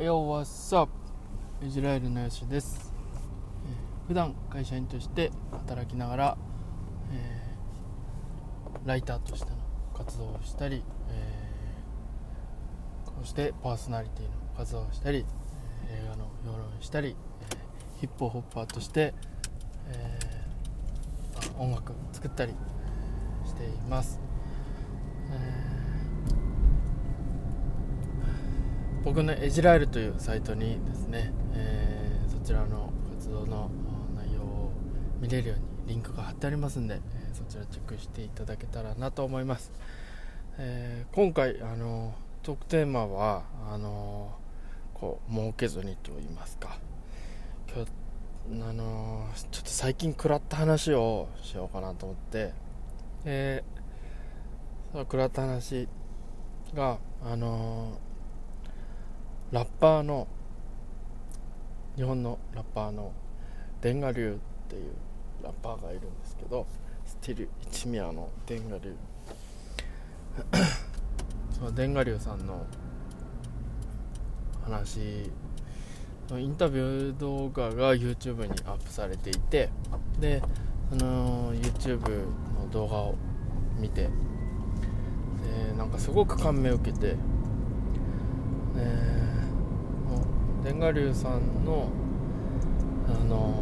Yo, what's up? イジラエルのよしです、普段会社員として働きながら、えーライターとしての活動をしたり、えーこうしてパーソナリティの活動をしたり、映画の評論をしたり、えヒップホッパーとして、え音楽を作ったりしています、えー僕のエジラエルというサイトにですね、えーそちらの活動の内容を見れるようにリンクが貼ってありますんで、えーそちらチェックしていただけたらなと思います、えー今回あのトークテーマはあのこう儲けずにと言いますか。今日あのちょっと最近食らった話をしようかなと思ってえーその食らった話があのラッパーの日本のラッパーのデンガリュウっていうラッパーがいるんですけどスティル一宮のデンガリュウ そのデンガリュウさんの話インタビュー動画が YouTube にアップされていてでその YouTube の動画を見てでなんかすごく感銘を受けてえもうデンガリュウさんのあの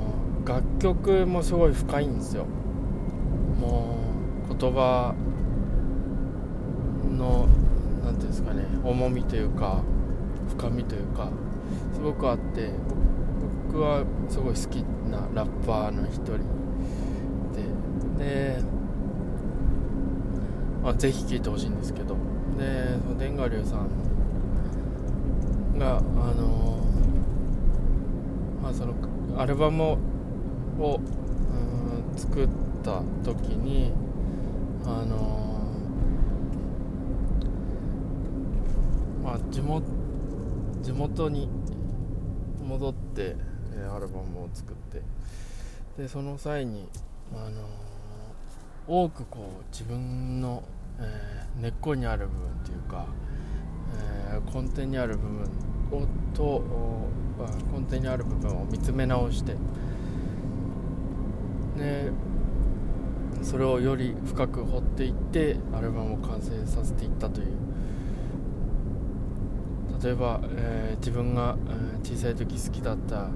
楽曲もすごい深いんですよ。もう言葉のなんていうんですかね重みというか深みというかすごくあって僕はすごい好きなラッパーの一人でで、まあ、ぜひ聴いてほしいんですけど。でそのデンガリュウさんがあのまあそのアルバムを作った時にあのまあ地元地元に戻って、アルバムを作ってでその際にあの多くこう自分の、えー根っこにある部分というかえー根底にある部分をとおあ根底にある部分を見つめ直してでそれをより深く掘っていってアルバムを完成させていったという。例えば、えー自分が、えー小さい時好きだった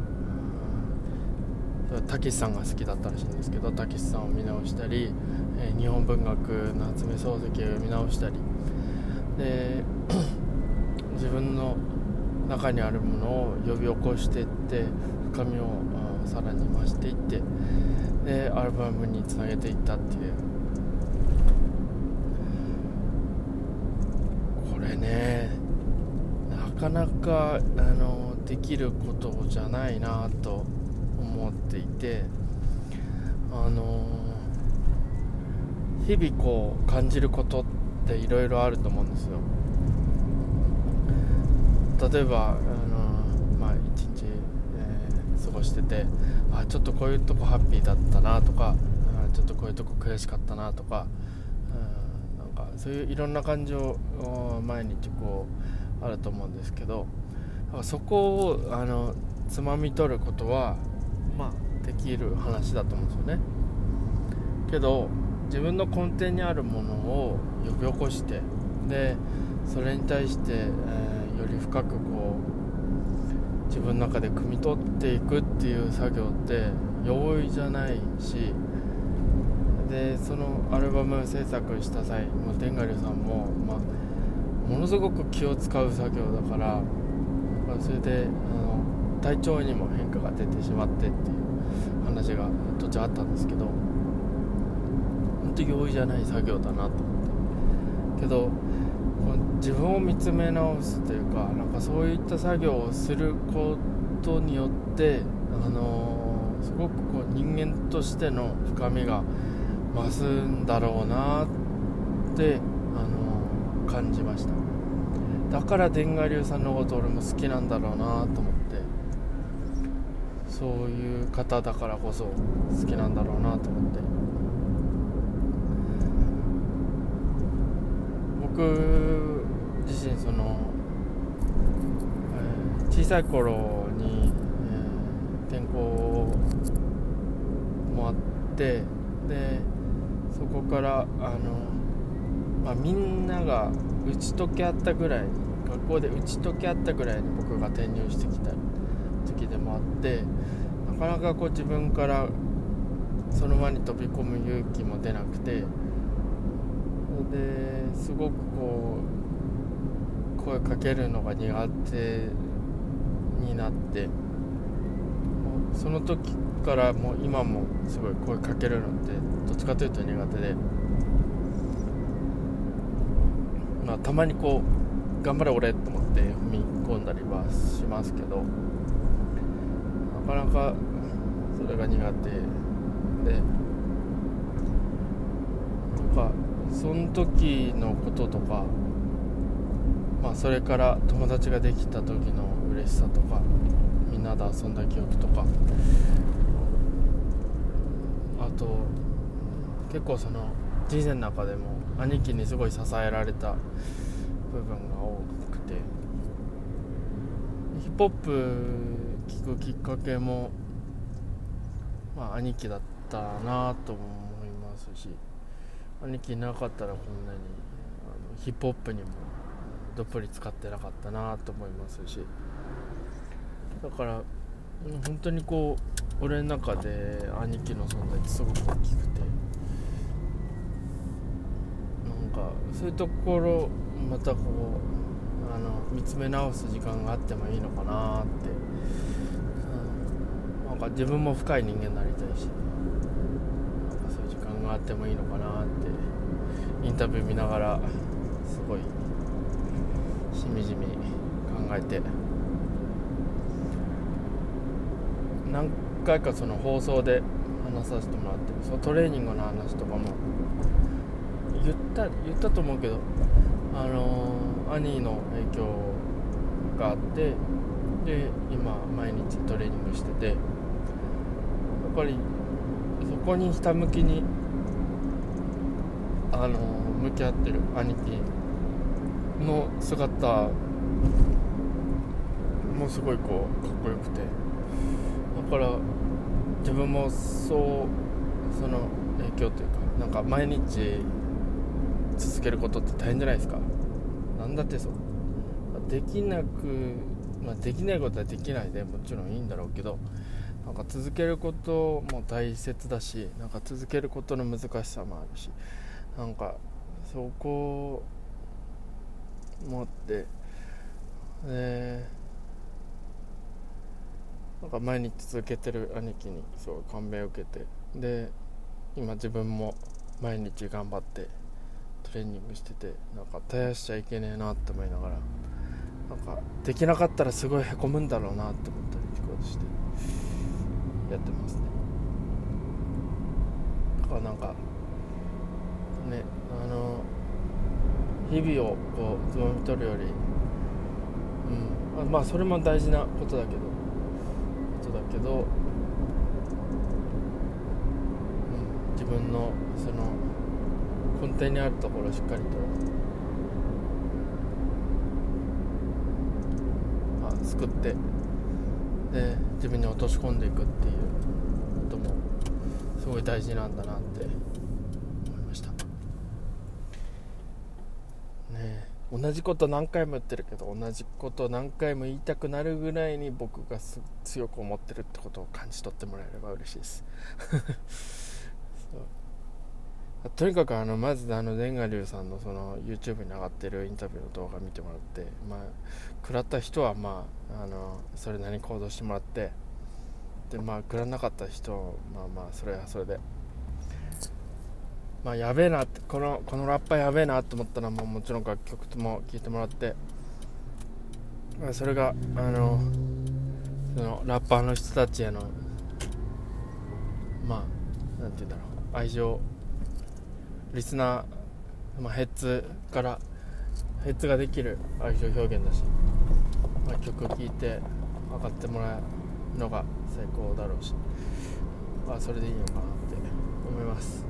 たけしさんが好きだったらしいんですけどたけしさんを見直したり、えー日本文学夏目漱石を見直したり。で 自分の中にあるものを呼び起こしていって深みをさらに増していってでアルバムにつなげていったっていう。これねなかなかあのできることじゃないなと思っていてあの日々こう感じることっていろいろあると思うんですよ。例えばあの、まあ、一日、えー過ごしててあちょっとこういうとこハッピーだったなとかあちょっとこういうとこ悔しかったなとかうんなんかそういういろんな感情を毎日こうあると思うんですけどそこをあのつまみ取ることはまあできる話だと思うんですよね。けど自分の根底にあるものを呼び起こしてでそれに対して、えーり深くこう自分の中で汲み取っていくっていう作業って容易じゃないしでそのアルバム制作した際もうデンガリュウさんも、まあ、ものすごく気を使う作業だから、まあそれであの体調にも変化が出てしまってっていう話が途中あったんですけど本当に容易じゃない作業だなと思って。けど自分を見つめ直すというかなんかそういった作業をすることによってあのーすごくこう人間としての深みが増すんだろうなって、あのー感じました。だからデンガリュウさんのこと俺も好きなんだろうなと思ってそういう方だからこそ好きなんだろうなと思って。僕自身その、えー小小さい頃に、えー、転校もあってでそこからあの、まあ、みんなが打ち解け合ったぐらい学校で打ち解け合ったぐらいに僕が転入してきた時でもあってなかなかこう自分からその輪に飛び込む勇気も出なくてですごくこう声かけるのが苦手になってその時からもう今もすごい声かけるのってどっちかというと苦手で、まあ、たまにこう頑張れ俺と思って踏み込んだりはしますけどなかなかそれが苦手でなんかその時のこととかまあそれから友達ができた時の嬉しさとかみんなで遊んだ記憶とか。あと結構その人生の中でも兄貴にすごい支えられた部分が多くて。ヒップホップ聴くきっかけもまあ兄貴だったなと思いますし兄貴いなかったらこんなにあのヒップホップにもどっぷり使ってなかったなと思いますし。だから本当にこう俺の中で兄貴の存在ってすごく大きくて。なんかそういうところまたこうあの見つめ直す時間があってもいいのかなって、うん、なんか自分も深い人間になりたいし。なんかそういう時間があってもいいのかなって。インタビュー見ながらすごいしみじみ考えて何回かその放送で話させてもらってそのトレーニングの話とかも言った言ったと思うけどあのー、兄の影響があってで今毎日トレーニングしててやっぱりそこにひたむきにあの、向き合ってる兄貴の姿もすごいこうかっこよくて。から自分もそうその影響というかなんか毎日続けることって大変じゃないですか。何だってそう。できなく、まあ、できないことはできないでもちろんいいんだろうけどなんか続けることも大切だしなんか続けることの難しさもあるしなんかそこもあってなんか毎日続けてる兄貴にすごい感銘を受けてで今自分も毎日頑張ってトレーニングしててなんか絶やしちゃいけねえなって思いながらなんかできなかったらすごいへこむんだろうなって思ったりしてやってますね。だからなんかねあの日々をこうつまみ取るよりうんまあそれも大事なことだけどだけど、うん、自分のその根底にあるところをしっかりと、まあ、救ってで自分に落とし込んでいくっていうこともすごい大事なんだなって思いましたね同じこと何回も言ってるけど同じこと何回も言いたくなるぐらいに僕が強く思ってるってことを感じ取ってもらえれば嬉しいです。とにかくあのまずあのデンガリュウさんのその YouTube に上がってるインタビューの動画見てもらってまあ食らった人はまああのそれなりに行動してもらってでまあ食らなかった人まあまあそれはそれで。まあやべえなってこのこのラッパーやべえなと思ったらもうもちろん楽曲とも聴いてもらって、まあ、それがあのそのラッパーの人たちへのまあなんて言うんだろう。愛情。リスナー、まあ、ヘッズからヘッズができる愛情表現だし、まあ、曲聴いて分かってもらうのが最高だろうし、まあ、それでいいのかなって思います。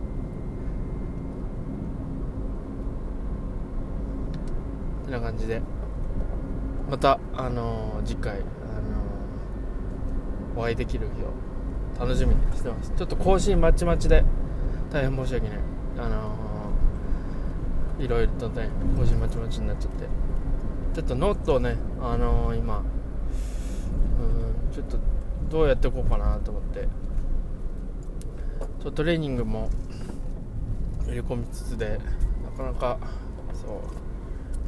てな感じで。またあのー、次回あのお会いできる日を楽しみにしてます。ちょっと更新まちまちで大変申し訳ない。あのー、いろいろとね更新まちまちになっちゃって。ちょっとノートをねあのー、今うんちょっとどうやっていこうかなと思って。ちょっとトレーニングも入れ込みつつでなかなかそう。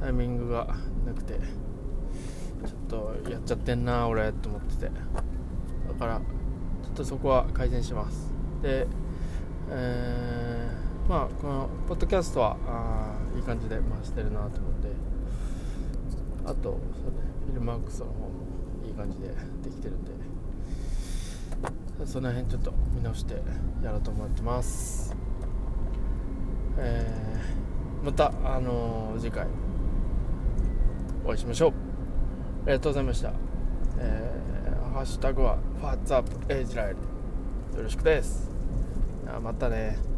タイミングがなくてちょっとやっちゃってんな俺と思ってて。だからちょっとそこは改善します。で、えー、まあこのポッドキャストはあいい感じで回してるなと思って。あとそう、ね、フィルマークスの方もいい感じでできてるんで。その辺ちょっと見直してやろうと思ってます。えー、またあのー、次回。お会いしましょうありがとうございました。えー、ハッシュタグは、ファッツアップエイジライル。よろしくです。またね。